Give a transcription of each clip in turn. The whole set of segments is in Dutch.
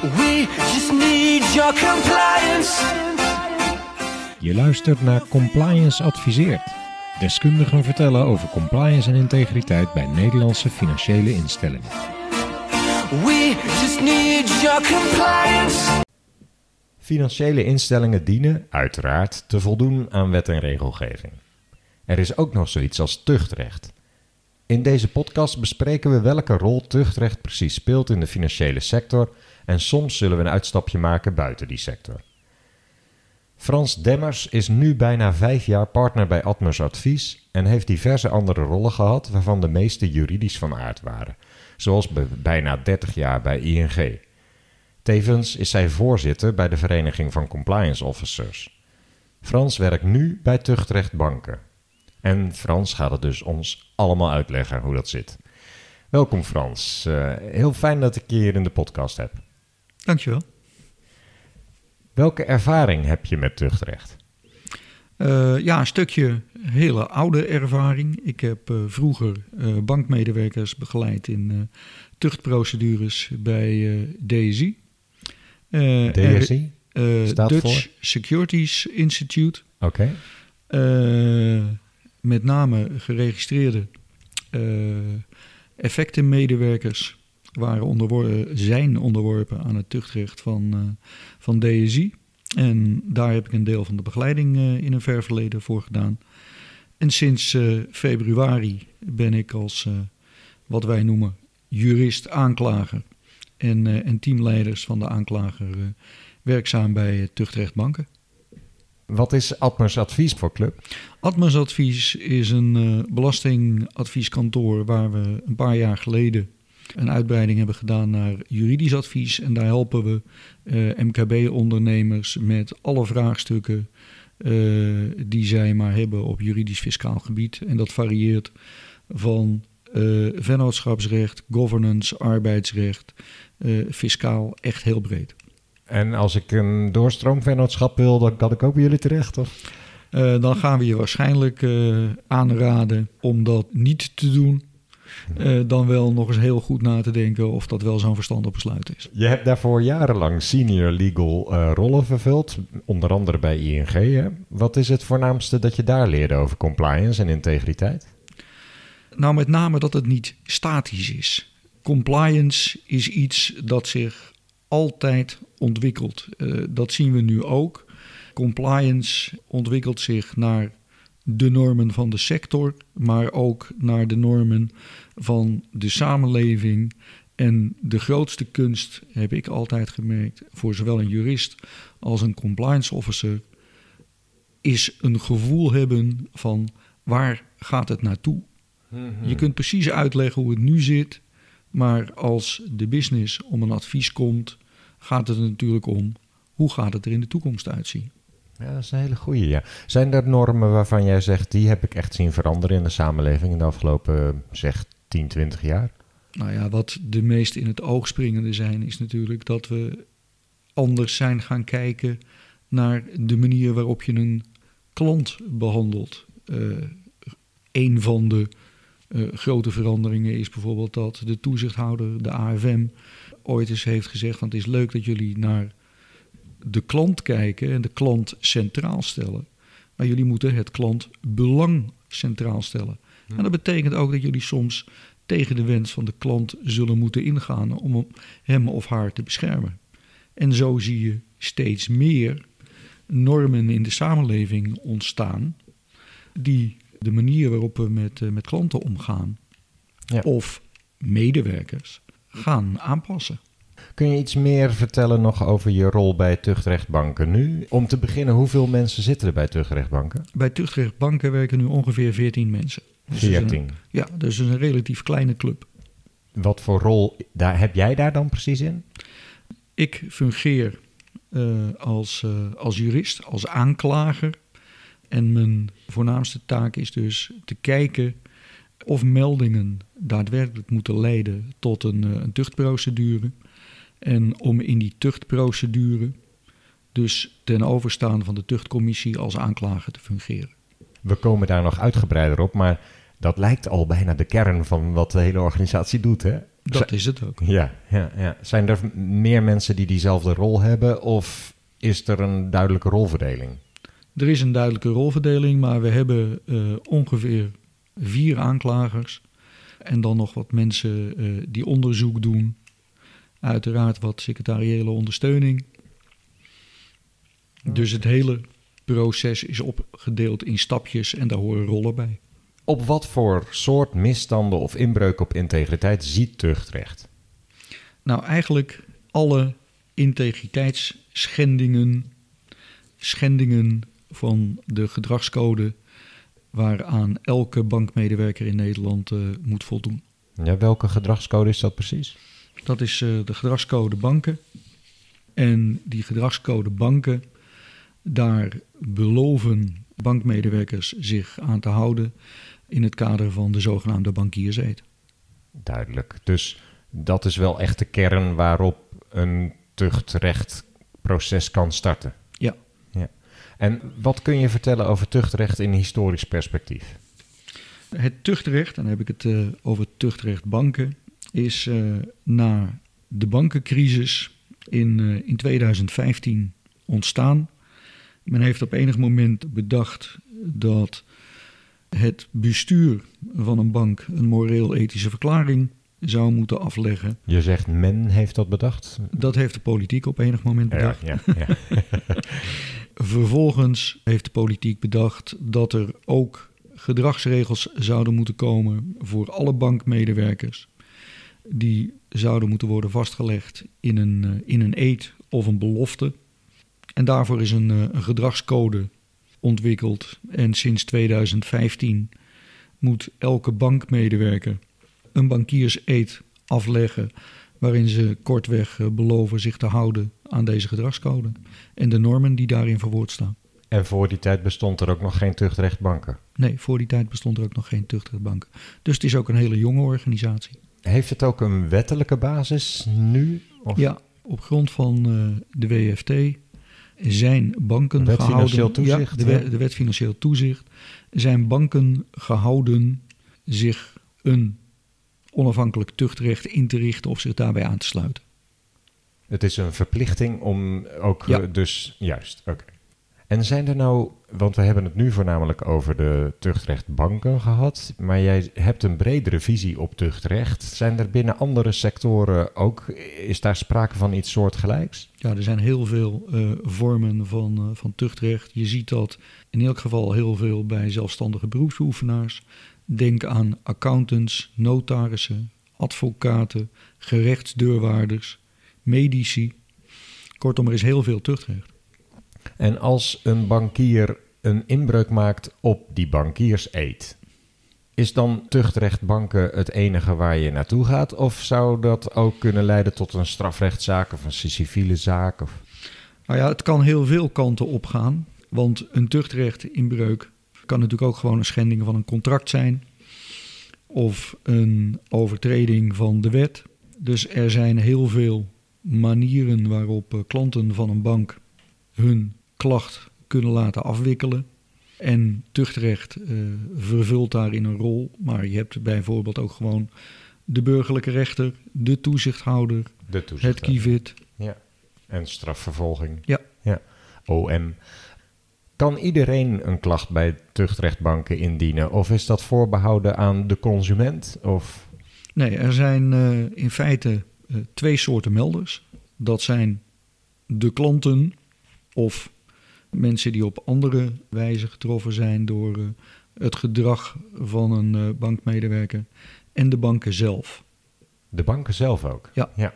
We just need your compliance. Je luistert naar Compliance Adviseert. Deskundigen vertellen over compliance en integriteit bij Nederlandse financiële instellingen. We just need your compliance. Financiële instellingen dienen, uiteraard, te voldoen aan wet en regelgeving. Er is ook nog zoiets als tuchtrecht. In deze podcast bespreken we welke rol tuchtrecht precies speelt in de financiële sector en soms zullen we een uitstapje maken buiten die sector. Frans Demmers is nu bijna vijf jaar partner bij Atmos Advies en heeft diverse andere rollen gehad waarvan de meeste juridisch van aard waren, zoals bij- bijna 30 jaar bij ING. Tevens is zij voorzitter bij de Vereniging van Compliance Officers. Frans werkt nu bij Tuchtrecht Banken. En Frans gaat het dus ons allemaal uitleggen hoe dat zit. Welkom Frans. Eh, heel fijn dat ik je hier in de podcast heb. Dankjewel. Welke ervaring heb je met tuchtrecht? Eh ja, een stukje hele oude ervaring. Ik heb eh, vroeger eh, bankmedewerkers begeleid in tuchtprocedures bij DSI. DSI? Staat Dutch voor? Securities Institute. Oké. Met name geregistreerde effectenmedewerkers waren onderwor- zijn onderworpen aan het tuchtrecht van, eh, van DSI. En daar heb ik een deel van de begeleiding eh, in een ver verleden voor gedaan. En sinds eh, februari ben ik als wat wij noemen jurist-aanklager en, en teamleiders van de aanklager werkzaam bij eh, Tuchtrecht Banken. Wat is Atmos Advies voor club? Atmos Advies is een belastingadvieskantoor waar we een paar jaar geleden een uitbreiding hebben gedaan naar juridisch advies. En daar helpen we eh, MKB-ondernemers met alle vraagstukken eh, die zij maar hebben op juridisch-fiscaal gebied. En dat varieert van eh, vennootschapsrecht, governance, arbeidsrecht, fiscaal, echt heel breed. En als ik een doorstroomvennootschap wil, dan kan ik ook bij jullie terecht, of? Eh, dan gaan we je waarschijnlijk aanraden om dat niet te doen. Eh, dan wel nog eens heel goed na te denken of dat wel zo'n verstandig besluit is. Je hebt daarvoor jarenlang senior legal eh, rollen vervuld, onder andere bij ING. Hè? Wat is het voornaamste dat je daar leerde over compliance en integriteit? Nou, met name dat het niet statisch is. Compliance is iets dat zich altijd ontwikkelt. Eh, dat zien we nu ook. Compliance ontwikkelt zich naar de normen van de sector, maar ook naar de normen van de samenleving. En de grootste kunst, heb ik altijd gemerkt, voor zowel een jurist als een compliance officer, is een gevoel hebben van waar gaat het naartoe? Je kunt precies uitleggen hoe het nu zit, maar als de business om een advies komt, gaat het er natuurlijk om hoe gaat het er in de toekomst uitzien. Ja, dat is een hele goeie, ja. Zijn er normen waarvan jij zegt, die heb ik echt zien veranderen in de samenleving in de afgelopen, zeg, 10, 20 jaar? Nou ja, wat de meest in het oog springende zijn, is natuurlijk dat we anders zijn gaan kijken naar de manier waarop je een klant behandelt. Eh een van de eh, grote veranderingen is bijvoorbeeld dat de toezichthouder, de AFM, ooit eens heeft gezegd: want het is leuk dat jullie naar de klant kijken en de klant centraal stellen. Maar jullie moeten het klantbelang centraal stellen. En dat betekent ook dat jullie soms tegen de wens van de klant zullen moeten ingaan om hem of haar te beschermen. En zo zie je steeds meer normen in de samenleving ontstaan die de manier waarop we met, eh, met klanten omgaan Ja. of medewerkers gaan aanpassen. Kun je iets meer vertellen nog over je rol bij tuchtrechtbanken nu? Om te beginnen, hoeveel mensen zitten er bij tuchtrechtbanken? Bij Tuchtrecht Banken werken nu ongeveer 14 mensen. Dus het is een- 14. ja, dus een relatief kleine club. Wat voor rol daar, heb jij daar dan precies in? Ik fungeer eh, als, eh, als jurist, als aanklager. En mijn voornaamste taak is dus te kijken of meldingen daadwerkelijk moeten leiden tot een, eh, een tuchtprocedure. En om in die tuchtprocedure dus ten overstaan van de tuchtcommissie als aanklager te fungeren. We komen daar nog uitgebreider op, maar dat lijkt al bijna de kern van wat de hele organisatie doet, hè? Dat is het ook. Ja, ja, ja. Zijn er meer mensen die diezelfde rol hebben of is er een duidelijke rolverdeling? Er is een duidelijke rolverdeling, maar we hebben eh, ongeveer vier aanklagers. En dan nog wat mensen eh, die onderzoek doen. Uiteraard wat secretariële ondersteuning. Dus het hele proces is opgedeeld in stapjes en daar horen rollen bij. Op wat voor soort misstanden of inbreuk op integriteit ziet tuchtrecht? Nou, eigenlijk alle integriteitsschendingen, schendingen van de gedragscode waaraan elke bankmedewerker in Nederland eh, moet voldoen. Ja, welke gedragscode is dat precies? Dat is eh, de gedragscode banken. En die gedragscode banken, daar beloven bankmedewerkers zich aan te houden in het kader van de zogenaamde bankierseed. Duidelijk. Dus dat is wel echt de kern waarop een tuchtrechtproces kan starten. Ja. ja. En wat kun je vertellen over tuchtrecht in historisch perspectief? Het tuchtrecht, dan heb ik het uh, over tuchtrecht banken, is uh, na de bankencrisis in, uh, in 2015 ontstaan. Men heeft op enig moment bedacht dat het bestuur van een bank een moreel-ethische verklaring zou moeten afleggen. Je zegt men heeft dat bedacht? Dat heeft de politiek op enig moment bedacht. Ja, ja, ja. Vervolgens heeft de politiek bedacht dat er ook gedragsregels zouden moeten komen voor alle bankmedewerkers. Die zouden moeten worden vastgelegd in een, eh, in een eed of een belofte. En daarvoor is een, eh, een gedragscode ontwikkeld. En sinds 2015 moet elke bankmedewerker een bankierseed afleggen. waarin ze kortweg eh, beloven zich te houden aan deze gedragscode. en de normen die daarin verwoord staan. En voor die tijd bestond er ook nog geen tuchtrechtbanken? Nee, voor die tijd bestond er ook nog geen tuchtrechtbanken. Dus het is ook een hele jonge organisatie. Heeft het ook een wettelijke basis nu? Of? Ja, op grond van uh, de WFT zijn banken wet gehouden. Financieel toezicht, ja, de, wet, de wet financieel toezicht. Zijn banken gehouden zich een onafhankelijk tuchtrecht in te richten of zich daarbij aan te sluiten. Het is een verplichting om ook Ja. eh, dus juist. Oké. En zijn er nou, want we hebben het nu voornamelijk over de tuchtrechtbanken gehad, maar jij hebt een bredere visie op tuchtrecht. Zijn er binnen andere sectoren ook, is daar sprake van iets soortgelijks? Ja, er zijn heel veel eh, vormen van, eh, van tuchtrecht. Je ziet dat in elk geval heel veel bij zelfstandige beroepsbeoefenaars. Denk aan accountants, notarissen, advocaten, gerechtsdeurwaarders, medici. Kortom, er is heel veel tuchtrecht. En als een bankier een inbreuk maakt op die bankierseed, is dan tuchtrechtbanken het enige waar je naartoe gaat? Of zou dat ook kunnen leiden tot een strafrechtszaak of een civiele zaak? Of... Nou ja, het kan heel veel kanten opgaan. Want een tuchtrechtinbreuk kan natuurlijk ook gewoon een schending van een contract zijn. Of een overtreding van de wet. Dus er zijn heel veel manieren waarop eh, klanten van een bank hun klacht kunnen laten afwikkelen. En tuchtrecht eh, vervult daarin een rol. Maar je hebt bijvoorbeeld ook gewoon de burgerlijke rechter, de toezichthouder, De het kievit. Ja. En strafvervolging. Ja. ja. OM. Kan iedereen een klacht bij tuchtrechtbanken indienen? Of is dat voorbehouden aan de consument? Of... Nee, er zijn eh, in feite eh, twee soorten melders. Dat zijn de klanten of mensen die op andere wijze getroffen zijn door eh, het gedrag van een eh, bankmedewerker. En de banken zelf. De banken zelf ook? Ja. ja.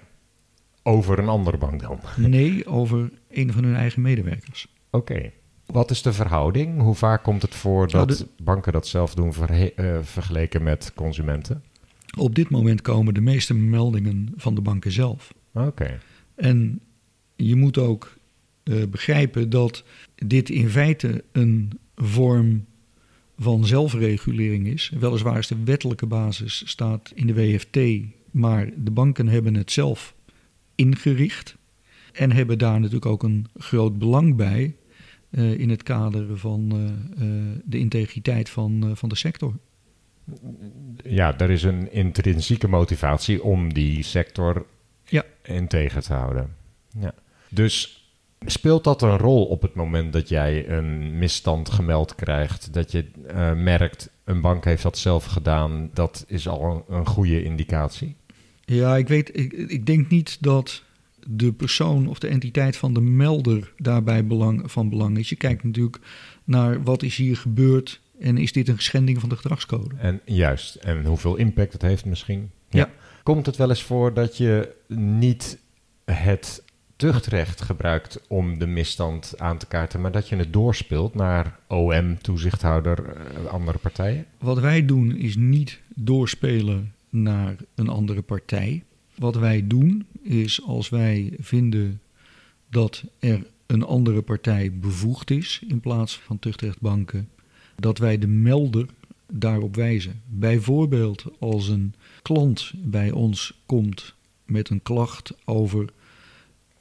Over een andere bank dan? Nee, over een van hun eigen medewerkers. Oké. Wat is de verhouding? Hoe vaak komt het voor Nou, dat banken dat zelf doen eh, vergeleken met consumenten? Op dit moment komen de meeste meldingen van de banken zelf. Oké. En je moet ook begrijpen dat dit in feite een vorm van zelfregulering is. Weliswaar is de wettelijke basis staat in de WFT, maar de banken hebben het zelf ingericht en hebben daar natuurlijk ook een groot belang bij eh, in het kader van eh, eh, de integriteit van, eh, van de sector. ja, er is een intrinsieke motivatie om die sector Ja. in tegen te houden. Ja. Dus speelt dat een rol op het moment dat jij een misstand gemeld krijgt? Dat je eh, merkt, een bank heeft dat zelf gedaan. Dat is al een, een goede indicatie. Ja, ik weet, ik, ik denk niet dat de persoon of de entiteit van de melder daarbij belang, van belang is. Je kijkt natuurlijk naar wat is hier gebeurd en is dit een schending van de gedragscode. En juist, en hoeveel impact het heeft misschien. Ja. Komt het wel eens voor dat je niet het tuchtrecht gebruikt om de misstand aan te kaarten, maar dat je het doorspeelt naar OM, toezichthouder, eh, andere partijen? Wat wij doen is niet doorspelen naar een andere partij. Wat wij doen is als wij vinden dat er een andere partij bevoegd is in plaats van tuchtrechtbanken, dat wij de melder daarop wijzen. Bijvoorbeeld als een klant bij ons komt met een klacht over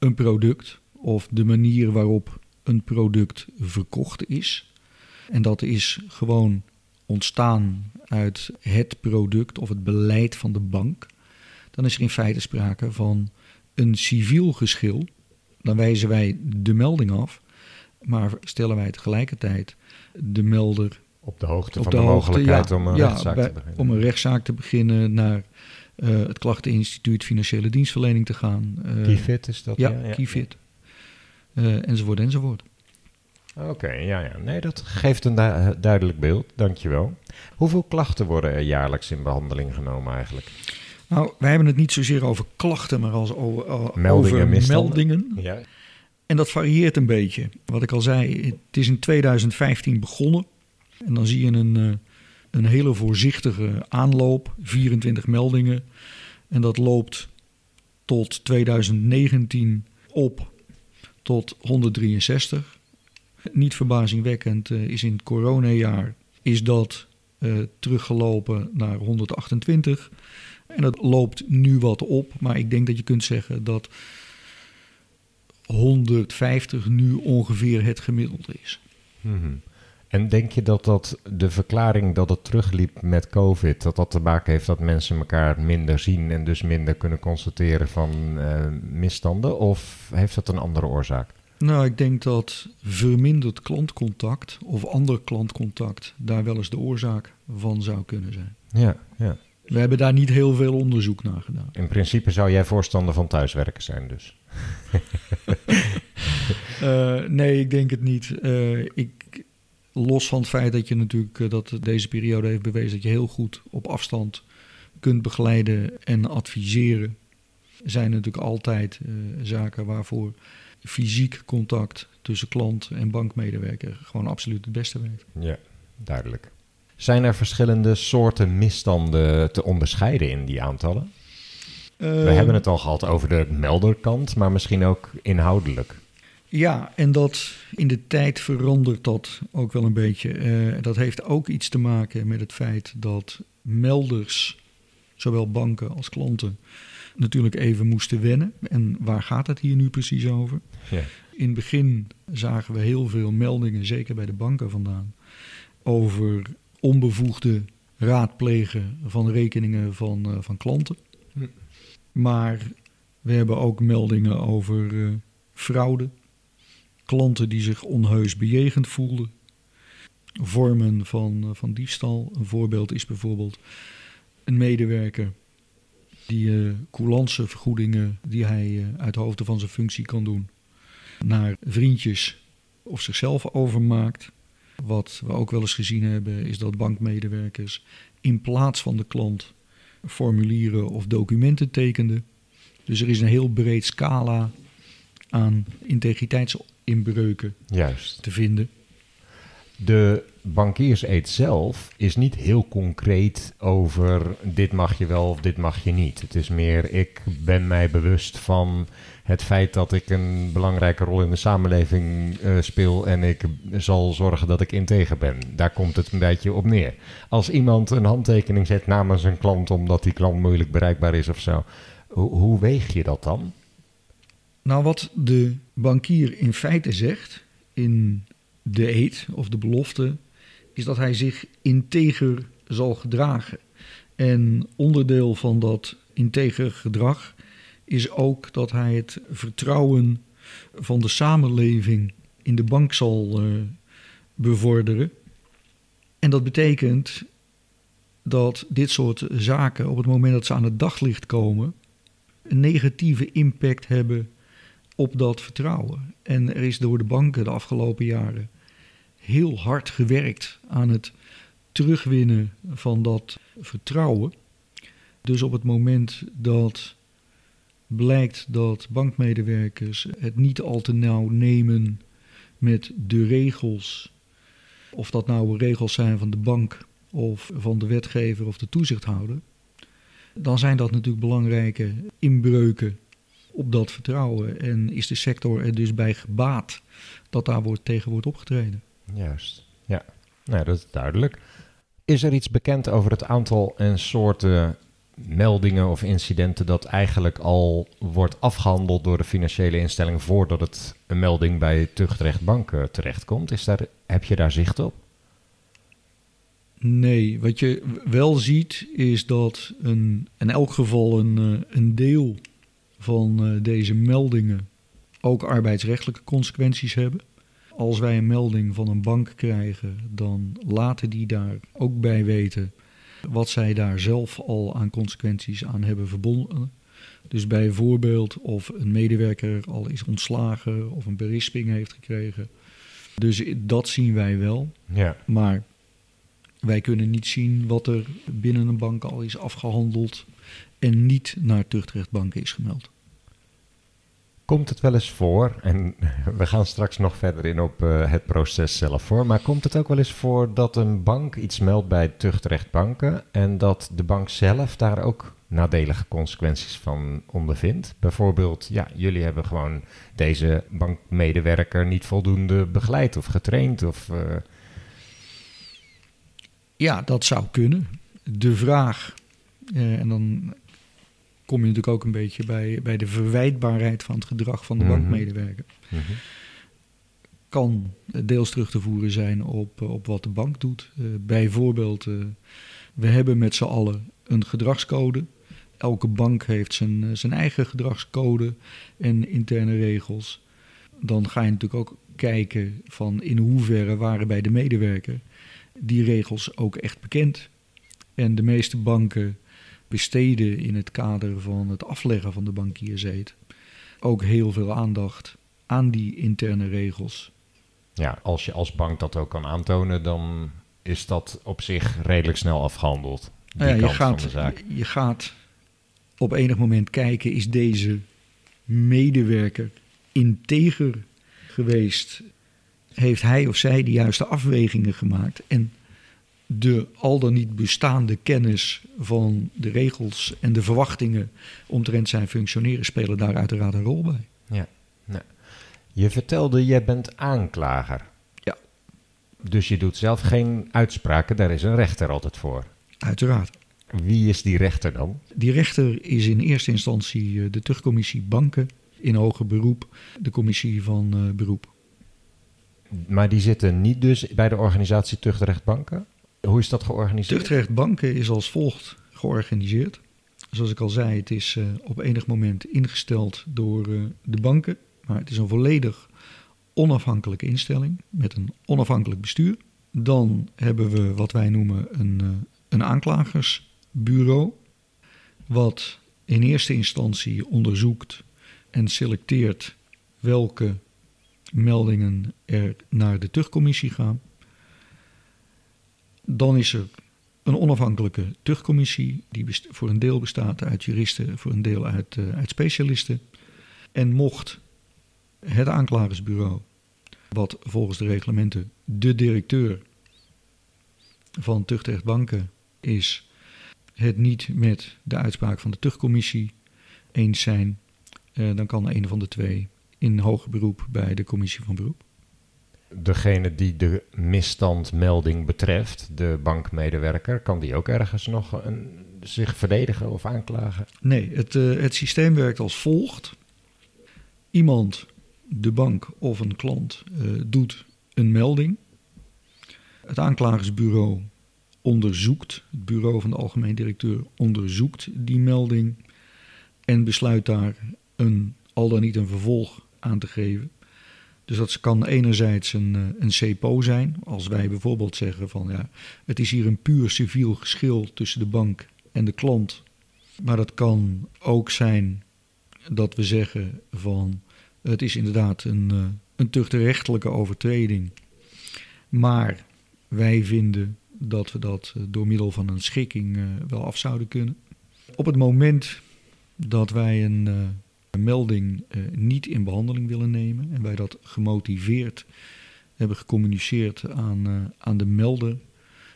een product of de manier waarop een product verkocht is. En dat is gewoon ontstaan uit het product of het beleid van de bank. Dan is er in feite sprake van een civiel geschil. Dan wijzen wij de melding af, maar stellen wij tegelijkertijd de melder Op de hoogte op van de, de, hoogte, mogelijkheid ja, om een ja, rechtszaak bij- te beginnen. Om een rechtszaak te beginnen naar het klachteninstituut financiële dienstverlening te gaan. eh, Keyfit is dat? ja, Keyfit. Eh, enzovoort, enzovoort. Oké, ja, ja. Nee, dat geeft een du- duidelijk beeld. Dankjewel. Hoeveel klachten worden er jaarlijks in behandeling genomen eigenlijk? Nou, wij hebben het niet zozeer over klachten, maar als over, eh, Meldingen, over misstanden? meldingen. Ja. En dat varieert een beetje. Wat ik al zei, het is in 2015 begonnen. En dan zie je een, eh, een hele voorzichtige aanloop, 24 meldingen. En dat loopt tot 2019 op tot 163. Niet verbazingwekkend eh, is in het coronajaar is dat eh, teruggelopen naar 128. En dat loopt nu wat op, maar ik denk dat je kunt zeggen dat 150 nu ongeveer het gemiddelde is. Mhm. En denk je dat dat de verklaring dat het terugliep met COVID, dat dat te maken heeft dat mensen elkaar minder zien en dus minder kunnen constateren van eh, misstanden? Of heeft dat een andere oorzaak? Nou, ik denk dat verminderd klantcontact of ander klantcontact daar wel eens de oorzaak van zou kunnen zijn. Ja, ja. We hebben daar niet heel veel onderzoek naar gedaan. In principe zou jij voorstander van thuiswerken zijn dus. Eh, nee, ik denk het niet. Eh, ik, los van het feit dat je natuurlijk eh, dat deze periode heeft bewezen dat je heel goed op afstand kunt begeleiden en adviseren, zijn er natuurlijk altijd eh, zaken waarvoor fysiek contact tussen klant en bankmedewerker gewoon absoluut het beste werkt. Ja, duidelijk. Zijn er verschillende soorten misstanden te onderscheiden in die aantallen? We Eh, hebben het al gehad over de melderkant, maar misschien ook inhoudelijk. Ja, en dat in de tijd verandert dat ook wel een beetje. Eh, dat heeft ook iets te maken met het feit dat melders, zowel banken als klanten, natuurlijk even moesten wennen. En waar gaat het hier nu precies over? Ja. In het begin zagen we heel veel meldingen, zeker bij de banken vandaan, over onbevoegde raadplegen van rekeningen van, eh, van klanten. Hm. Maar we hebben ook meldingen over eh, fraude, klanten die zich onheus bejegend voelden, vormen van, eh, van diefstal. Een voorbeeld is bijvoorbeeld een medewerker die eh coulance vergoedingen die hij eh, uit hoofde van zijn functie kan doen naar vriendjes of zichzelf overmaakt. Wat we ook wel eens gezien hebben is dat bankmedewerkers in plaats van de klant formulieren of documenten tekenden. Dus er is een heel breed scala aan integriteitsinbreuken Juist. te vinden. De bankierseed zelf is niet heel concreet over dit mag je wel of dit mag je niet. Het is meer ik ben mij bewust van het feit dat ik een belangrijke rol in de samenleving eh, speel en ik zal zorgen dat ik integer ben. Daar komt het een beetje op neer. Als iemand een handtekening zet namens een klant omdat die klant moeilijk bereikbaar is of zo, hoe weeg je dat dan? Nou, wat de bankier in feite zegt in de eed of de belofte, is dat hij zich integer zal gedragen. En onderdeel van dat integer gedrag is ook dat hij het vertrouwen van de samenleving in de bank zal uh, bevorderen. En dat betekent dat dit soort zaken op het moment dat ze aan het daglicht komen, een negatieve impact hebben op dat vertrouwen. En er is door de banken de afgelopen jaren heel hard gewerkt aan het terugwinnen van dat vertrouwen. Dus op het moment dat blijkt dat bankmedewerkers het niet al te nauw nemen met de regels, of dat nou regels zijn van de bank of van de wetgever of de toezichthouder, dan zijn dat natuurlijk belangrijke inbreuken op dat vertrouwen. En is de sector er dus bij gebaat dat daar wordt, tegen wordt opgetreden. Juist, ja. Nou, dat is duidelijk. Is er iets bekend over het aantal en soorten meldingen of incidenten dat eigenlijk al wordt afgehandeld door de financiële instelling voordat het een melding bij Tuchtrecht Bank terechtkomt? Is daar, heb je daar zicht op? Nee, wat je wel ziet is dat een, in elk geval een, eh, een deel van eh, deze meldingen ook arbeidsrechtelijke consequenties hebben. Als wij een melding van een bank krijgen, dan laten die daar ook bij weten wat zij daar zelf al aan consequenties aan hebben verbonden. Dus bijvoorbeeld of een medewerker al is ontslagen of een berisping heeft gekregen. Dus dat zien wij wel. Ja. Maar wij kunnen niet zien wat er binnen een bank al is afgehandeld en niet naar tuchtrechtbanken is gemeld. Komt het wel eens voor, en we gaan straks nog verder in op uh, het proces zelf voor, maar komt het ook wel eens voor dat een bank iets meldt bij tuchtrechtbanken en dat de bank zelf daar ook nadelige consequenties van ondervindt? Bijvoorbeeld, ja, jullie hebben gewoon deze bankmedewerker niet voldoende begeleid of getraind of... Uh... Ja, dat zou kunnen. De vraag, uh, en dan kom je natuurlijk ook een beetje bij, bij de verwijtbaarheid van het gedrag van de mm bankmedewerker. Mhm. Kan deels terug te voeren zijn op, op wat de bank doet. Uh, bijvoorbeeld, uh, we hebben met z'n allen een gedragscode. Elke bank heeft zijn, eh, zijn eigen gedragscode en interne regels. Dan ga je natuurlijk ook kijken van in hoeverre waren bij de medewerker die regels ook echt bekend. En de meeste banken besteden in het kader van het afleggen van de bankierzeet ook heel veel aandacht aan die interne regels. Ja, als je als bank dat ook kan aantonen, dan is dat op zich redelijk snel afgehandeld. Die ja, je, gaat, je gaat op enig moment kijken, is deze medewerker integer geweest? Heeft hij of zij de juiste afwegingen gemaakt? En de al dan niet bestaande kennis van de regels en de verwachtingen omtrent zijn functioneren spelen daar uiteraard een rol bij. Ja, je vertelde, jij bent aanklager. Ja. Dus je doet zelf geen uitspraken, daar is een rechter altijd voor. Uiteraard. Wie is die rechter dan? Die rechter is in eerste instantie eh, de terugcommissie banken, in hoger beroep de commissie van uh, beroep. Maar die zitten niet dus bij de organisatie Tuchtrecht Banken? Hoe is dat georganiseerd? Tuchtrecht Banken is als volgt georganiseerd. Zoals ik al zei, het is uh, op enig moment ingesteld door uh, de banken. Maar het is een volledig onafhankelijke instelling met een onafhankelijk bestuur. Dan hebben we wat wij noemen een, uh, een aanklagersbureau. Wat in eerste instantie onderzoekt en selecteert welke meldingen er naar de tuchtcommissie gaan. Dan is er een onafhankelijke tuchtcommissie, die voor een deel bestaat uit juristen, voor een deel uit, uh, uit specialisten. En mocht het aanklagersbureau, wat volgens de reglementen de directeur van tuchtrechtbanken is, het niet met de uitspraak van de tuchtcommissie eens zijn, uh, dan kan een van de twee in hoger beroep bij de commissie van beroep degene die de misstandmelding betreft, de bankmedewerker, kan die ook ergens nog een, zich verdedigen of aanklagen? Nee, het, uh, het systeem werkt als volgt. Iemand, de bank of een klant, uh, doet een melding. Het aanklagersbureau onderzoekt, het bureau van de algemeen directeur onderzoekt die melding en besluit daar een, al dan niet een vervolg aan te geven. Dus dat kan enerzijds een, eh, een CPO zijn, als wij bijvoorbeeld zeggen van ja, het is hier een puur civiel geschil tussen de bank en de klant. Maar dat kan ook zijn dat we zeggen van het is inderdaad een, eh, een tuchtrechtelijke overtreding. Maar wij vinden dat we dat eh, door middel van een schikking wel af zouden kunnen. Op het moment dat wij een melding eh, niet in behandeling willen nemen en wij dat gemotiveerd hebben gecommuniceerd aan, eh, aan de melder,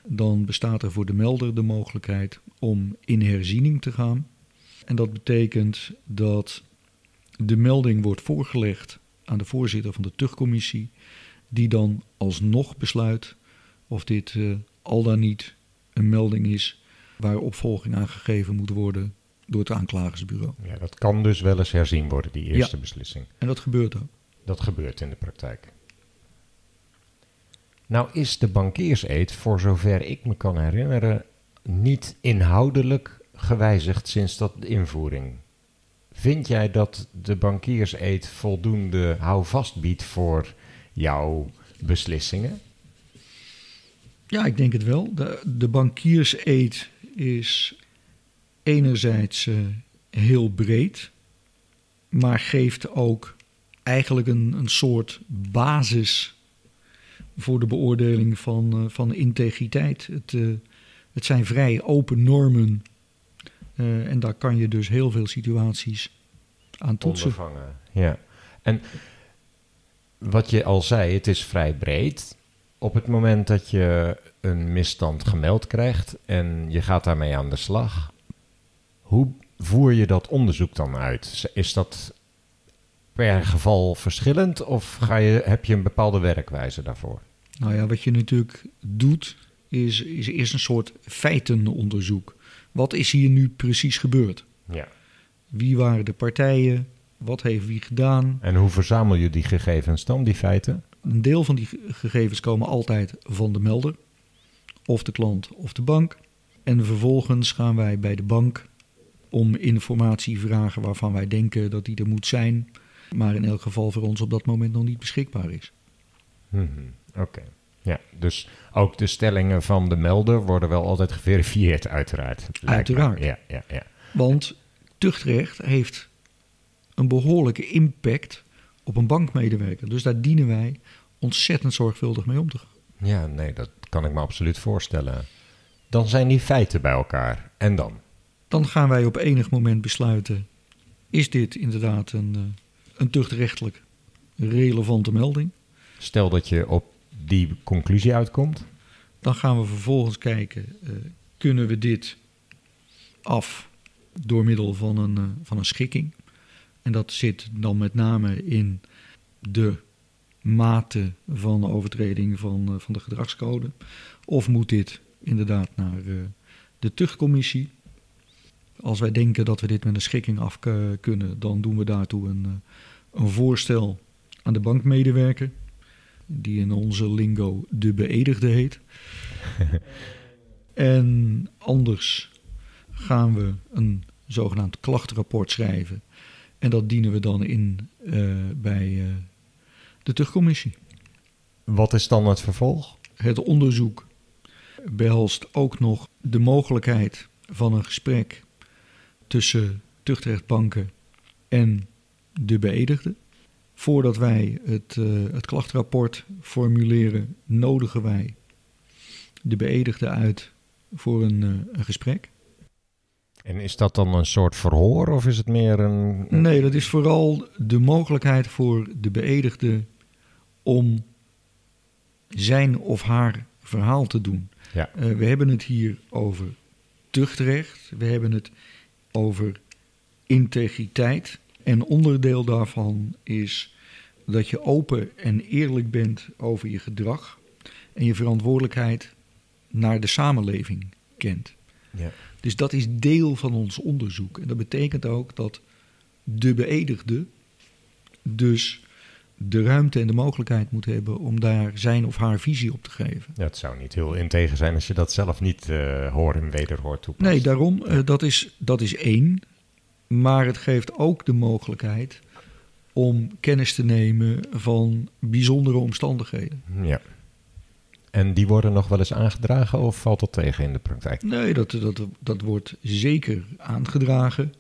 dan bestaat er voor de melder de mogelijkheid om in herziening te gaan. En dat betekent dat de melding wordt voorgelegd aan de voorzitter van de tuchtcommissie, die dan alsnog besluit of dit eh, al dan niet een melding is waar opvolging aan gegeven moet worden door het aanklagersbureau. Ja, dat kan dus wel eens herzien worden, die eerste beslissing. En dat gebeurt ook. Dat gebeurt in de praktijk. Nou is de bankierseed, voor zover ik me kan herinneren, niet inhoudelijk gewijzigd sinds dat de invoering. Vind jij dat de bankierseed voldoende houvast biedt voor jouw beslissingen? Ja, ik denk het wel. De, de bankierseed is enerzijds eh, heel breed, maar geeft ook eigenlijk een, een soort basis voor de beoordeling van, eh, van integriteit. Het, eh, het zijn vrij open normen en daar kan je dus heel veel situaties aan toetsen. Ondervangen. Ja. En wat je al zei, het is vrij breed. Op het moment dat je een misstand gemeld krijgt en je gaat daarmee aan de slag, hoe voer je dat onderzoek dan uit? Is dat per geval verschillend of ga je, heb je een bepaalde werkwijze daarvoor? Nou ja, wat je natuurlijk doet, is, is eerst een soort feitenonderzoek. Wat is hier nu precies gebeurd? Ja. Wie waren de partijen? Wat heeft wie gedaan? En hoe verzamel je die gegevens dan, die feiten? Een deel van die ge- gegevens komen altijd van de melder, of de klant of de bank. En vervolgens gaan wij bij de bank om informatie vragen waarvan wij denken dat die er moet zijn, maar in elk geval voor ons op dat moment nog niet beschikbaar is. Mhm, Oké. Ja, dus ook de stellingen van de melder worden wel altijd geverifieerd, uiteraard. Uiteraard. Ja, ja, ja. Want tuchtrecht heeft een behoorlijke impact op een bankmedewerker. Dus daar dienen wij ontzettend zorgvuldig mee om te gaan. Ja, nee, dat kan ik me absoluut voorstellen. Dan zijn die feiten bij elkaar. En dan? Dan gaan wij op enig moment besluiten: is dit inderdaad een, eh, een tuchtrechtelijk relevante melding? Stel dat je op die conclusie uitkomt. Dan gaan we vervolgens kijken: eh, kunnen we dit af door middel van een, eh, van een schikking? En dat zit dan met name in de mate van de overtreding van, van de gedragscode. Of moet dit inderdaad naar de tuchtcommissie? Als wij denken dat we dit met een schikking af k- kunnen, dan doen we daartoe een, eh, een voorstel aan de bankmedewerker, die in onze lingo de beëdigde heet. en anders gaan we een zogenaamd klachtenrapport schrijven. En dat dienen we dan in eh, bij eh, de tuchtcommissie. Wat is dan het vervolg? Het onderzoek behelst ook nog de mogelijkheid van een gesprek tussen tuchtrechtbanken en de beëdigde. Voordat wij het, eh, het klachtrapport formuleren, nodigen wij de beëdigde uit voor een, eh, een gesprek. En is dat dan een soort verhoor of is het meer een... Nee, dat is vooral de mogelijkheid voor de beëdigde om zijn of haar verhaal te doen. Ja. Eh, we hebben het hier over tuchtrecht, we hebben het over integriteit. En onderdeel daarvan is dat je open en eerlijk bent over je gedrag en je verantwoordelijkheid naar de samenleving kent. Ja. Dus dat is deel van ons onderzoek. En dat betekent ook dat de beëdigde dus de ruimte en de mogelijkheid moet hebben om daar zijn of haar visie op te geven. Ja, het zou niet heel integer zijn als je dat zelf niet eh, hoor en wederhoor toepast. Nee, daarom, eh, dat, is, dat is één. Maar het geeft ook de mogelijkheid om kennis te nemen van bijzondere omstandigheden. Ja. En die worden nog wel eens aangedragen of valt dat tegen in de praktijk? Nee, dat, dat, dat wordt zeker aangedragen.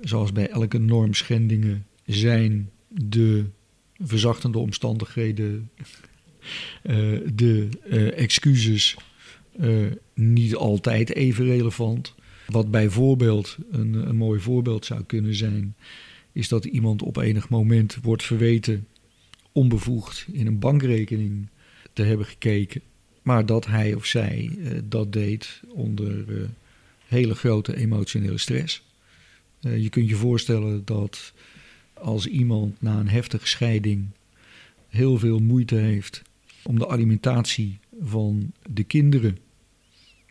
Zoals bij elke normschendingen zijn de verzachtende omstandigheden, eh, de eh, excuses eh, niet altijd even relevant. Wat bijvoorbeeld een, een mooi voorbeeld zou kunnen zijn, is dat iemand op enig moment wordt verweten onbevoegd in een bankrekening te hebben gekeken. Maar dat hij of zij dat deed onder hele grote emotionele stress. Je kunt je voorstellen dat als iemand na een heftige scheiding heel veel moeite heeft om de alimentatie van de kinderen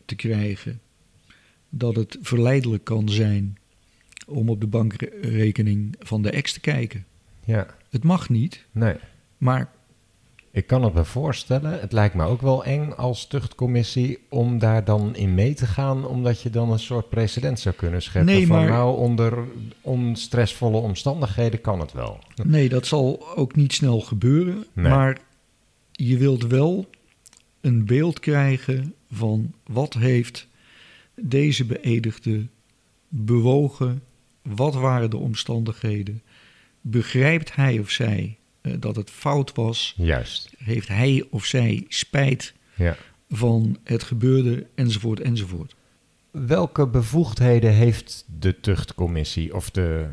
te krijgen, dat het verleidelijk kan zijn om op de bankrekening van de ex te kijken. Ja, Het mag niet, nee. maar Ik kan het me voorstellen. Het lijkt me ook wel eng als tuchtcommissie om daar dan in mee te gaan, omdat je dan een soort precedent zou kunnen scheppen. Nee, van maar- nou, onder onstressvolle omstandigheden kan het wel. Nee, dat zal ook niet snel gebeuren. Nee. Maar je wilt wel een beeld krijgen van wat heeft deze beëdigde bewogen, wat waren de omstandigheden, begrijpt hij of zij eh, dat het fout was, Juist. heeft hij of zij spijt Ja. van het gebeurde, enzovoort, enzovoort. Welke bevoegdheden heeft de tuchtcommissie of de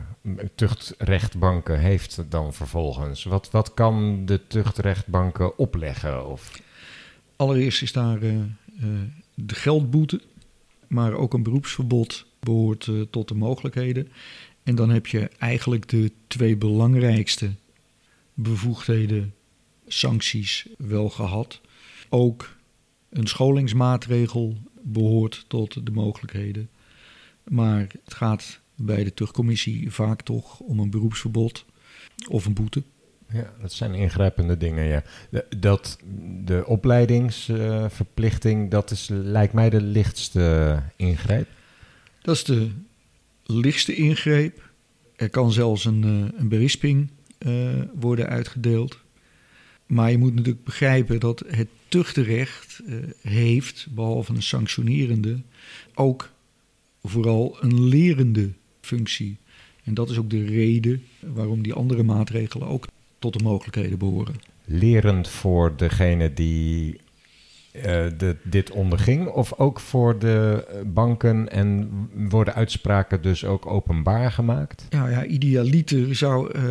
tuchtrechtbanken heeft dan vervolgens? Wat, wat kan de tuchtrechtbanken opleggen? Of... Allereerst is daar eh, de geldboete, maar ook een beroepsverbod behoort eh, tot de mogelijkheden. En dan heb je eigenlijk de twee belangrijkste bevoegdheden, sancties, wel gehad. Ook een scholingsmaatregel behoort tot de mogelijkheden. Maar het gaat bij de terugcommissie vaak toch om een beroepsverbod of een boete. Ja, dat zijn ingrijpende dingen, ja. De, dat, de opleidingsverplichting, dat is, lijkt mij de lichtste ingreep. Dat is de lichtste ingreep. Er kan zelfs een, eh, een berisping eh, worden uitgedeeld. Maar je moet natuurlijk begrijpen dat het tuchtenrecht eh, heeft, behalve een sanctionerende, ook vooral een lerende functie. En dat is ook de reden waarom die andere maatregelen ook tot de mogelijkheden behoren. Lerend voor degene die de, dit onderging, of ook voor de eh, banken en worden uitspraken dus ook openbaar gemaakt? Ja, ja idealiter zou eh,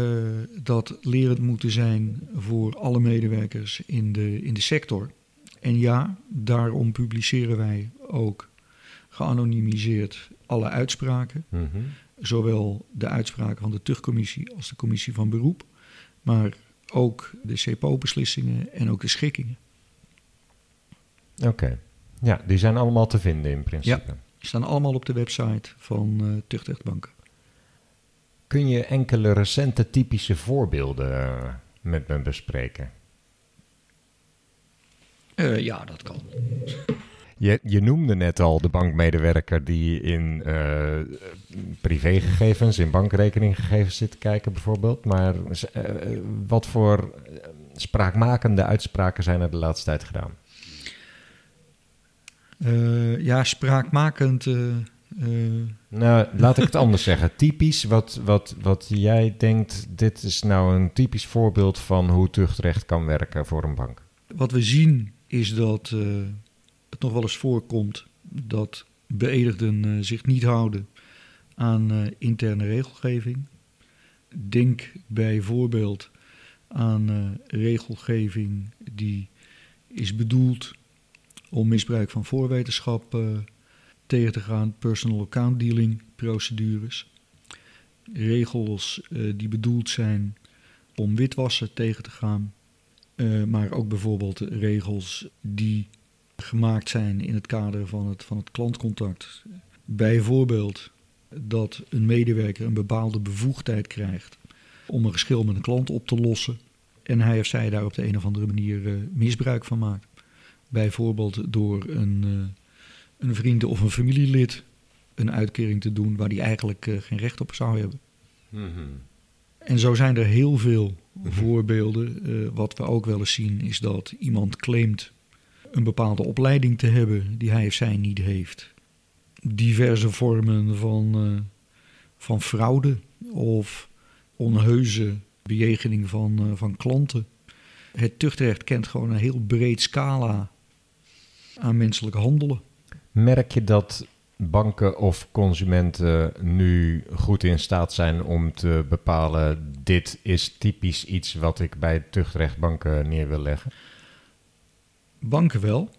dat lerend moeten zijn voor alle medewerkers in de, in de sector. En ja, daarom publiceren wij ook geanonimiseerd alle uitspraken. Mhm. Zowel de uitspraken van de tuchtcommissie als de commissie van beroep. Maar ook de CPO-beslissingen en ook de schikkingen. Oké. Ja, die zijn allemaal te vinden in principe. Die staan allemaal op de website van tuchtrechtbanken. Kun je enkele recente typische voorbeelden eh, met me bespreken? Eh, ja, dat kan. Je, je noemde net al de bankmedewerker die in privégegevens, in bankrekeninggegevens zit te kijken bijvoorbeeld. Maar wat voor spraakmakende uitspraken zijn er de laatste tijd gedaan? Eh, ja, spraakmakend. eh, eh, Nou, laat ik het anders zeggen. Typisch, wat, wat, wat jij denkt, dit is nou een typisch voorbeeld van hoe tuchtrecht kan werken voor een bank. Wat we zien is dat het nog wel eens voorkomt dat beëdigden zich niet houden aan interne regelgeving. Denk bijvoorbeeld aan regelgeving die is bedoeld om misbruik van voorwetenschap eh, tegen te gaan, personal account dealing procedures. Regels eh, die bedoeld zijn om witwassen tegen te gaan. Eh, maar ook bijvoorbeeld regels die gemaakt zijn in het kader van het, van het klantcontact. Bijvoorbeeld dat een medewerker een bepaalde bevoegdheid krijgt om een geschil met een klant op te lossen. en hij of zij daar op de een of andere manier misbruik van maakt. Bijvoorbeeld door een, eh, een vriend of een familielid een uitkering te doen waar die eigenlijk eh, geen recht op zou hebben. En zo zijn er heel veel voorbeelden. Eh, wat we ook wel eens zien is dat iemand claimt een bepaalde opleiding te hebben die hij of zij niet heeft. Diverse vormen van, van fraude of onheuse bejegening van, van klanten. Het tuchtrecht kent gewoon een heel breed scala aan menselijk handelen. Merk je dat banken of consumenten nu goed in staat zijn om te bepalen: dit is typisch iets wat ik bij tuchtrechtbanken neer wil leggen? Banken wel.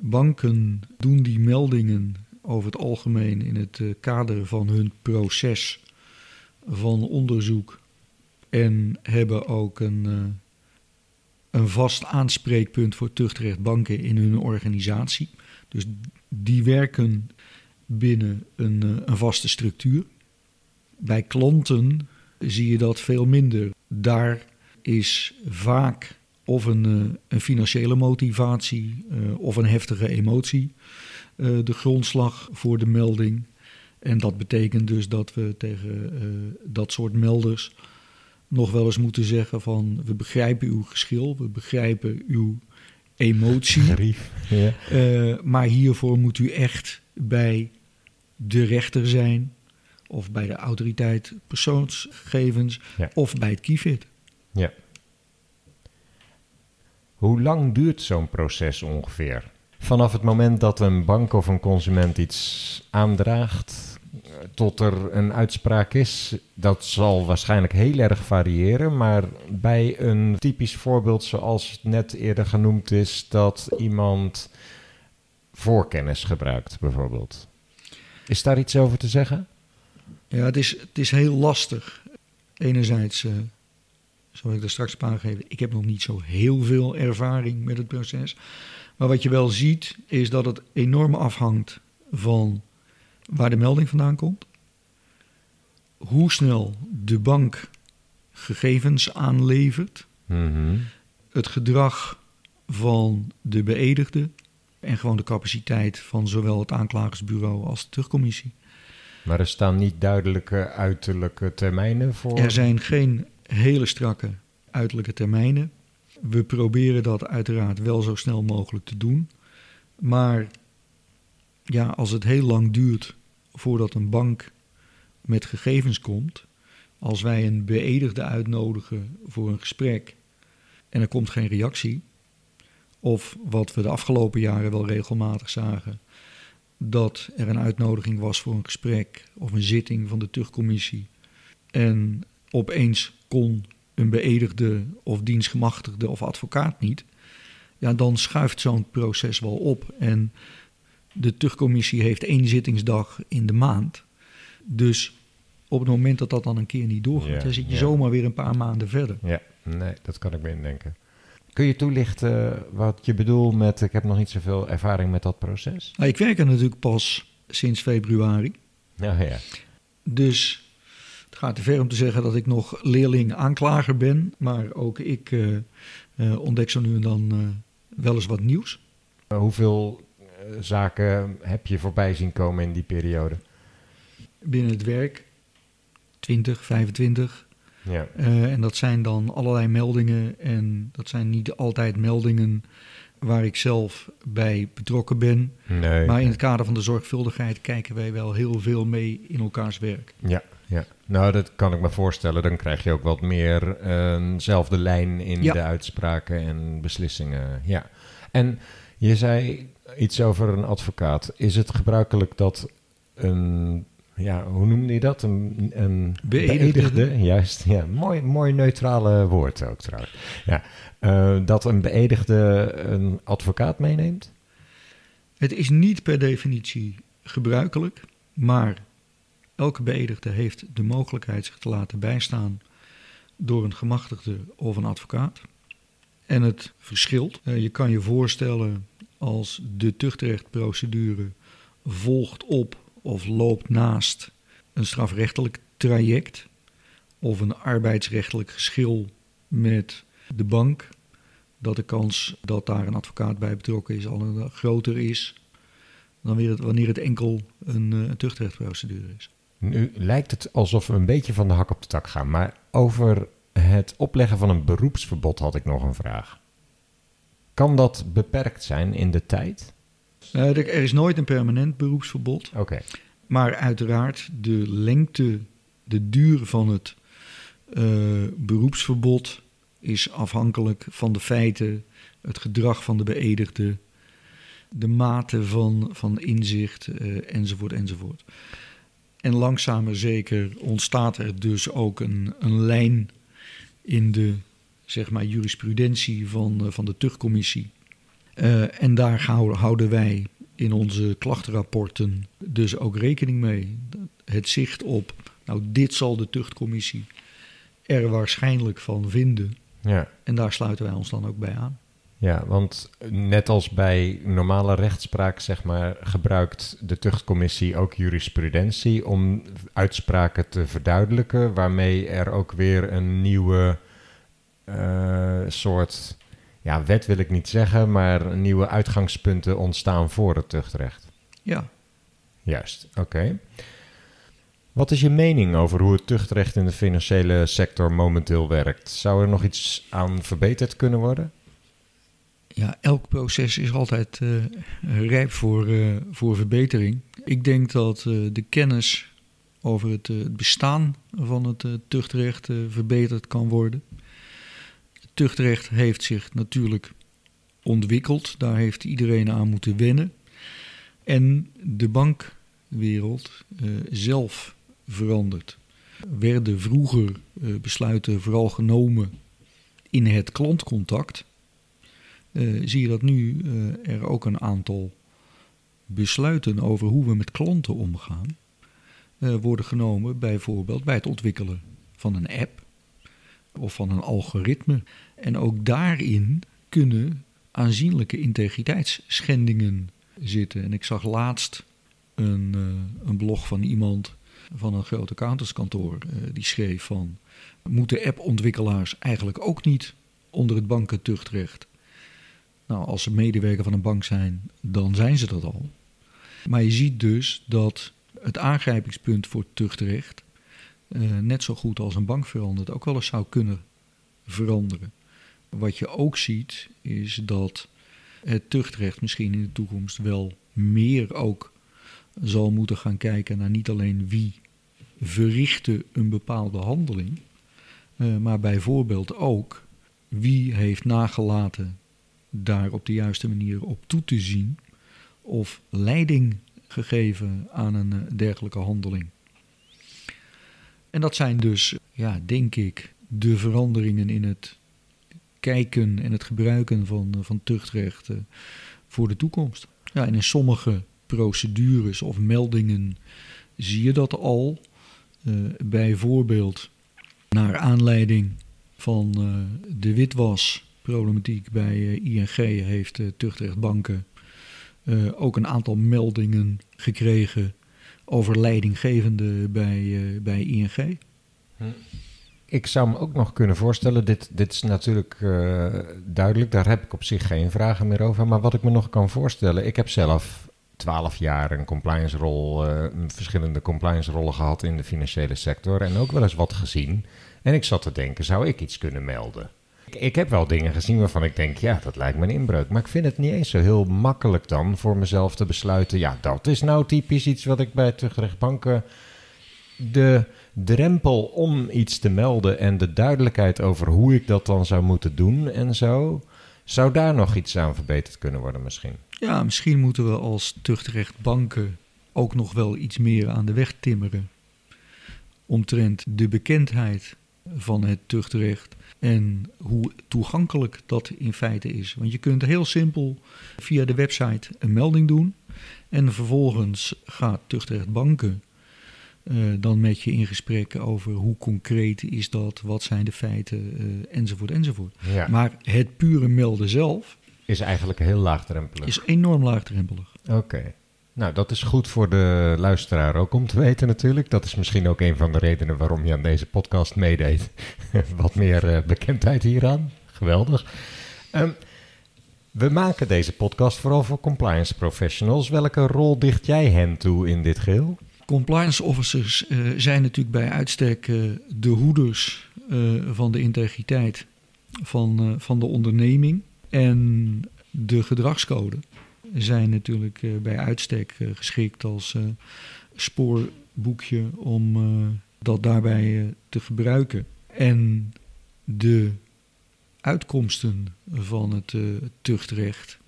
Banken doen die meldingen over het algemeen in het eh, kader van hun proces van onderzoek en hebben ook een, eh, een vast aanspreekpunt voor tuchtrechtbanken in hun organisatie. Dus die werken binnen een, eh, een vaste structuur. Bij klanten zie je dat veel minder. Daar is vaak of een, eh, een financiële motivatie eh, of een heftige emotie de grondslag voor de melding. En dat betekent dus dat we tegen dat soort melders nog wel eens moeten zeggen van we begrijpen uw geschil, we begrijpen uw emotie. Ja. Eh, maar hiervoor moet u echt bij de rechter zijn, of bij de autoriteit persoonsgegevens, Ja. of bij het KIFID. ja. Hoe lang duurt zo'n proces ongeveer? Vanaf het moment dat een bank of een consument iets aandraagt tot er een uitspraak is, dat zal waarschijnlijk heel erg variëren. Maar bij een typisch voorbeeld zoals net eerder genoemd is, dat iemand voorkennis gebruikt bijvoorbeeld. Is daar iets over te zeggen? Ja, het is, het is heel lastig. Enerzijds, eh zoals ik daar straks heb aangegeven, ik heb nog niet zo heel veel ervaring met het proces. Maar wat je wel ziet, is dat het enorm afhangt van waar de melding vandaan komt. Hoe snel de bank gegevens aanlevert. Mhm. Het gedrag van de beëdigde. En gewoon de capaciteit van zowel het aanklagersbureau als de terugcommissie. Maar er staan niet duidelijke uiterlijke termijnen voor. Er zijn geen hele strakke uiterlijke termijnen. We proberen dat uiteraard wel zo snel mogelijk te doen. Maar ja, als het heel lang duurt voordat een bank met gegevens komt, als wij een beëdigde uitnodigen voor een gesprek en er komt geen reactie, of wat we de afgelopen jaren wel regelmatig zagen, dat er een uitnodiging was voor een gesprek of een zitting van de terugcommissie en opeens kon een beëdigde of dienstgemachtigde of advocaat niet, ja, dan schuift zo'n proces wel op. En de terugcommissie heeft één zittingsdag in de maand. Dus op het moment dat dat dan een keer niet doorgaat, Ja, dan zit je ja. zomaar weer een paar maanden verder. Ja, nee, dat kan ik me indenken. Kun je toelichten wat je bedoelt met ik heb nog niet zoveel ervaring met dat proces? Nou, ik werk er natuurlijk pas sinds februari. Ja, ja. Dus het gaat te ver om te zeggen dat ik nog leerling-aanklager ben. Maar ook ik eh, ontdek zo nu en dan eh, wel eens wat nieuws. Hoeveel zaken heb je voorbij zien komen in die periode? binnen het werk. 20, 25. Ja, Eh, en dat zijn dan allerlei meldingen. En dat zijn niet altijd meldingen waar ik zelf bij betrokken ben. nee. Maar in het kader van de zorgvuldigheid kijken wij wel heel veel mee in elkaars werk. Ja, ja. Nou, dat kan ik me voorstellen. Dan krijg je ook wat meer eenzelfde lijn in Ja. de uitspraken en beslissingen. Ja. En je zei iets over een advocaat. Is het gebruikelijk dat een, ja, hoe noemde je dat? Een, een Beëdigde. juist. Ja, mooi, mooi neutrale woord ook trouwens. Ja. Eh, dat een beëdigde een advocaat meeneemt? Het is niet per definitie gebruikelijk, maar elke beëdigde heeft de mogelijkheid zich te laten bijstaan door een gemachtigde of een advocaat. En het verschilt. Eh, Je kan je voorstellen als de tuchtrechtprocedure volgt op of loopt naast een strafrechtelijk traject of een arbeidsrechtelijk geschil met de bank, dat de kans dat daar een advocaat bij betrokken is al groter is dan weer wanneer het enkel een, eh, een tuchtrechtprocedure is. Nu lijkt het alsof we een beetje van de hak op de tak gaan, maar over het opleggen van een beroepsverbod had ik nog een vraag. Kan dat beperkt zijn in de tijd? Eh, er is nooit een permanent beroepsverbod. Oké, Maar uiteraard de lengte, de duur van het eh, beroepsverbod is afhankelijk van de feiten, het gedrag van de beëdigde, de mate van, van inzicht eh, enzovoort enzovoort. En langzaam maar zeker ontstaat er dus ook een, een lijn in de zeg maar, jurisprudentie van, eh, van de tuchtcommissie. Eh, en daar houden, houden wij in onze klachtenrapporten dus ook rekening mee. Het zicht op, nou dit zal de tuchtcommissie er waarschijnlijk van vinden. ja. En daar sluiten wij ons dan ook bij aan. Ja, want net als bij normale rechtspraak, zeg maar, gebruikt de tuchtcommissie ook jurisprudentie om uitspraken te verduidelijken, waarmee er ook weer een nieuwe soort, ja, wet wil ik niet zeggen, maar nieuwe uitgangspunten ontstaan voor het tuchtrecht. Ja, Juist, oké. Wat is je mening over hoe het tuchtrecht in de financiële sector momenteel werkt? Zou er nog iets aan verbeterd kunnen worden? ja elk proces is altijd eh, rijp voor, eh, voor verbetering. Ik denk dat eh, de kennis over het, eh, het bestaan van het eh, tuchtrecht eh, verbeterd kan worden. Tuchtrecht heeft zich natuurlijk ontwikkeld. Daar heeft iedereen aan moeten wennen. En de bankwereld eh, zelf verandert. Werden vroeger eh, besluiten vooral genomen in het klantcontact. Eh, zie je dat nu er ook een aantal besluiten over hoe we met klanten omgaan worden genomen, bijvoorbeeld bij het ontwikkelen van een app of van een algoritme. En ook daarin kunnen aanzienlijke integriteitsschendingen zitten. En ik zag laatst een, eh, een blog van iemand van een groot accountantskantoor eh, die schreef van moeten appontwikkelaars eigenlijk ook niet onder het bankentuchtrecht? Nou, als ze medewerker van een bank zijn, dan zijn ze dat al. Maar je ziet dus dat het aangrijpingspunt voor tuchtrecht, eh, net zo goed als een bank verandert, ook wel eens zou kunnen veranderen. Wat je ook ziet, is dat het tuchtrecht misschien in de toekomst wel meer ook zal moeten gaan kijken naar niet alleen wie verrichtte een bepaalde handeling, eh, maar bijvoorbeeld ook wie heeft nagelaten daar op de juiste manier op toe te zien of leiding gegeven aan een eh, dergelijke handeling. En dat zijn dus, ja, denk ik, de veranderingen in het kijken en het gebruiken van, eh, van tuchtrecht eh, voor de toekomst. Ja, en in sommige procedures of meldingen zie je dat al. Eh, bijvoorbeeld naar aanleiding van eh, de witwasproblematiek bij ING heeft uh, Tuchtrechtbanken ook een aantal meldingen gekregen over leidinggevenden bij, eh, bij ING. Ik zou me ook nog kunnen voorstellen, dit, dit is natuurlijk eh, duidelijk, daar heb ik op zich geen vragen meer over. Maar wat ik me nog kan voorstellen, ik heb zelf twaalf jaar een compliance rol, eh, verschillende compliance rollen gehad in de financiële sector en ook wel eens wat gezien. En ik zat te denken, zou ik iets kunnen melden? Ik, heb wel dingen gezien waarvan ik denk, ja, dat lijkt me een inbreuk. Maar ik vind het niet eens zo heel makkelijk dan voor mezelf te besluiten, ja, dat is nou typisch iets wat ik bij tuchtrechtbanken de drempel om iets te melden en de duidelijkheid over hoe ik dat dan zou moeten doen en zo, zou daar nog iets aan verbeterd kunnen worden misschien? Ja, misschien moeten we als tuchtrechtbanken ook nog wel iets meer aan de weg timmeren. Omtrent de bekendheid van het tuchtrecht en hoe toegankelijk dat in feite is. Want je kunt heel simpel via de website een melding doen en vervolgens gaat tuchtrechtbanken eh, dan met je in gesprek over hoe concreet is dat, wat zijn de feiten, eh, enzovoort, enzovoort. Ja, Maar het pure melden zelf is eigenlijk heel laagdrempelig. is enorm laagdrempelig. Oké. Nou, dat is goed voor de luisteraar ook om te weten natuurlijk. Dat is misschien ook een van de redenen waarom je aan deze podcast meedeed. Wat meer eh, bekendheid hieraan. geweldig. Ehm, we maken deze podcast vooral voor compliance professionals. Welke rol dicht jij hen toe in dit geheel? Compliance officers eh, zijn natuurlijk bij uitstek eh, de hoeders van de integriteit van, van de onderneming. En de gedragscode zijn natuurlijk eh, bij uitstek eh, geschikt als eh, spoorboekje om dat daarbij te gebruiken. En de uitkomsten van het tuchtrecht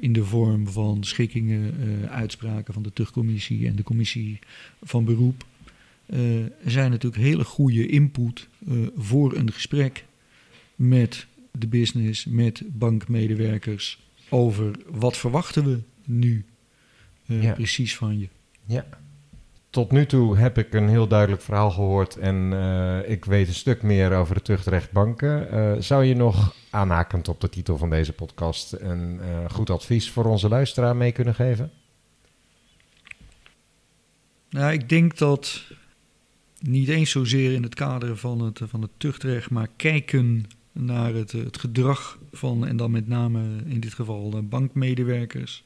in de vorm van schikkingen, uitspraken van de tuchtcommissie en de commissie van beroep, zijn natuurlijk hele goede input voor een gesprek met de business, met bankmedewerkers over wat verwachten we nu eh, Ja. precies van je. Ja. Tot nu toe heb ik een heel duidelijk verhaal gehoord en eh, ik weet een stuk meer over het tuchtrecht banken. Eh, zou je nog, aanhakend op de titel van deze podcast, een goed advies voor onze luisteraar mee kunnen geven? Nou, ik denk dat niet eens zozeer in het kader van het, van het tuchtrecht, maar kijken naar het, het gedrag van, en dan met name in dit geval de bankmedewerkers.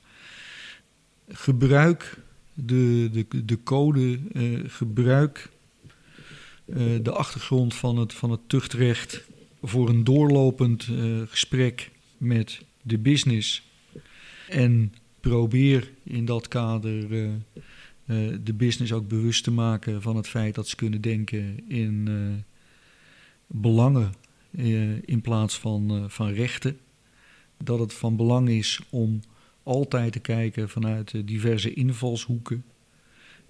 Gebruik de, de, de code, eh, gebruik eh, de achtergrond van het, van het tuchtrecht voor een doorlopend eh, gesprek met de business. En probeer in dat kader de business ook bewust te maken van het feit dat ze kunnen denken in belangen in plaats van, eh, van rechten. Dat het van belang is om altijd te kijken vanuit eh, diverse invalshoeken.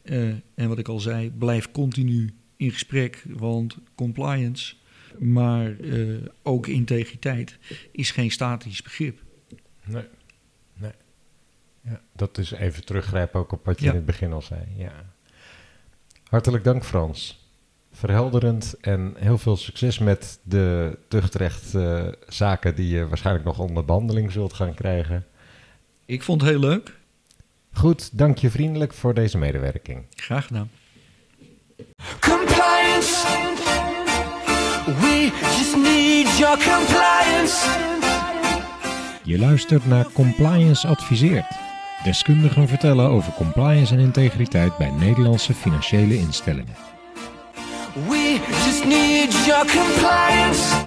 Eh, en wat ik al zei, blijf continu in gesprek, want compliance, maar eh, ook integriteit is geen statisch begrip. Nee. nee. Ja, dat is even teruggrijpen ook op wat je Ja. in het begin al zei. Ja. Hartelijk dank Frans. Verhelderend en heel veel succes met de tuchtrechtzaken zaken die je waarschijnlijk nog onder behandeling zult gaan krijgen. Ik vond het heel leuk. Goed, dank je vriendelijk voor deze medewerking. Graag gedaan. Compliance. We just need your compliance. Je luistert naar Compliance Adviseert. Deskundigen vertellen over compliance en integriteit bij Nederlandse financiële instellingen. Just need your compliance.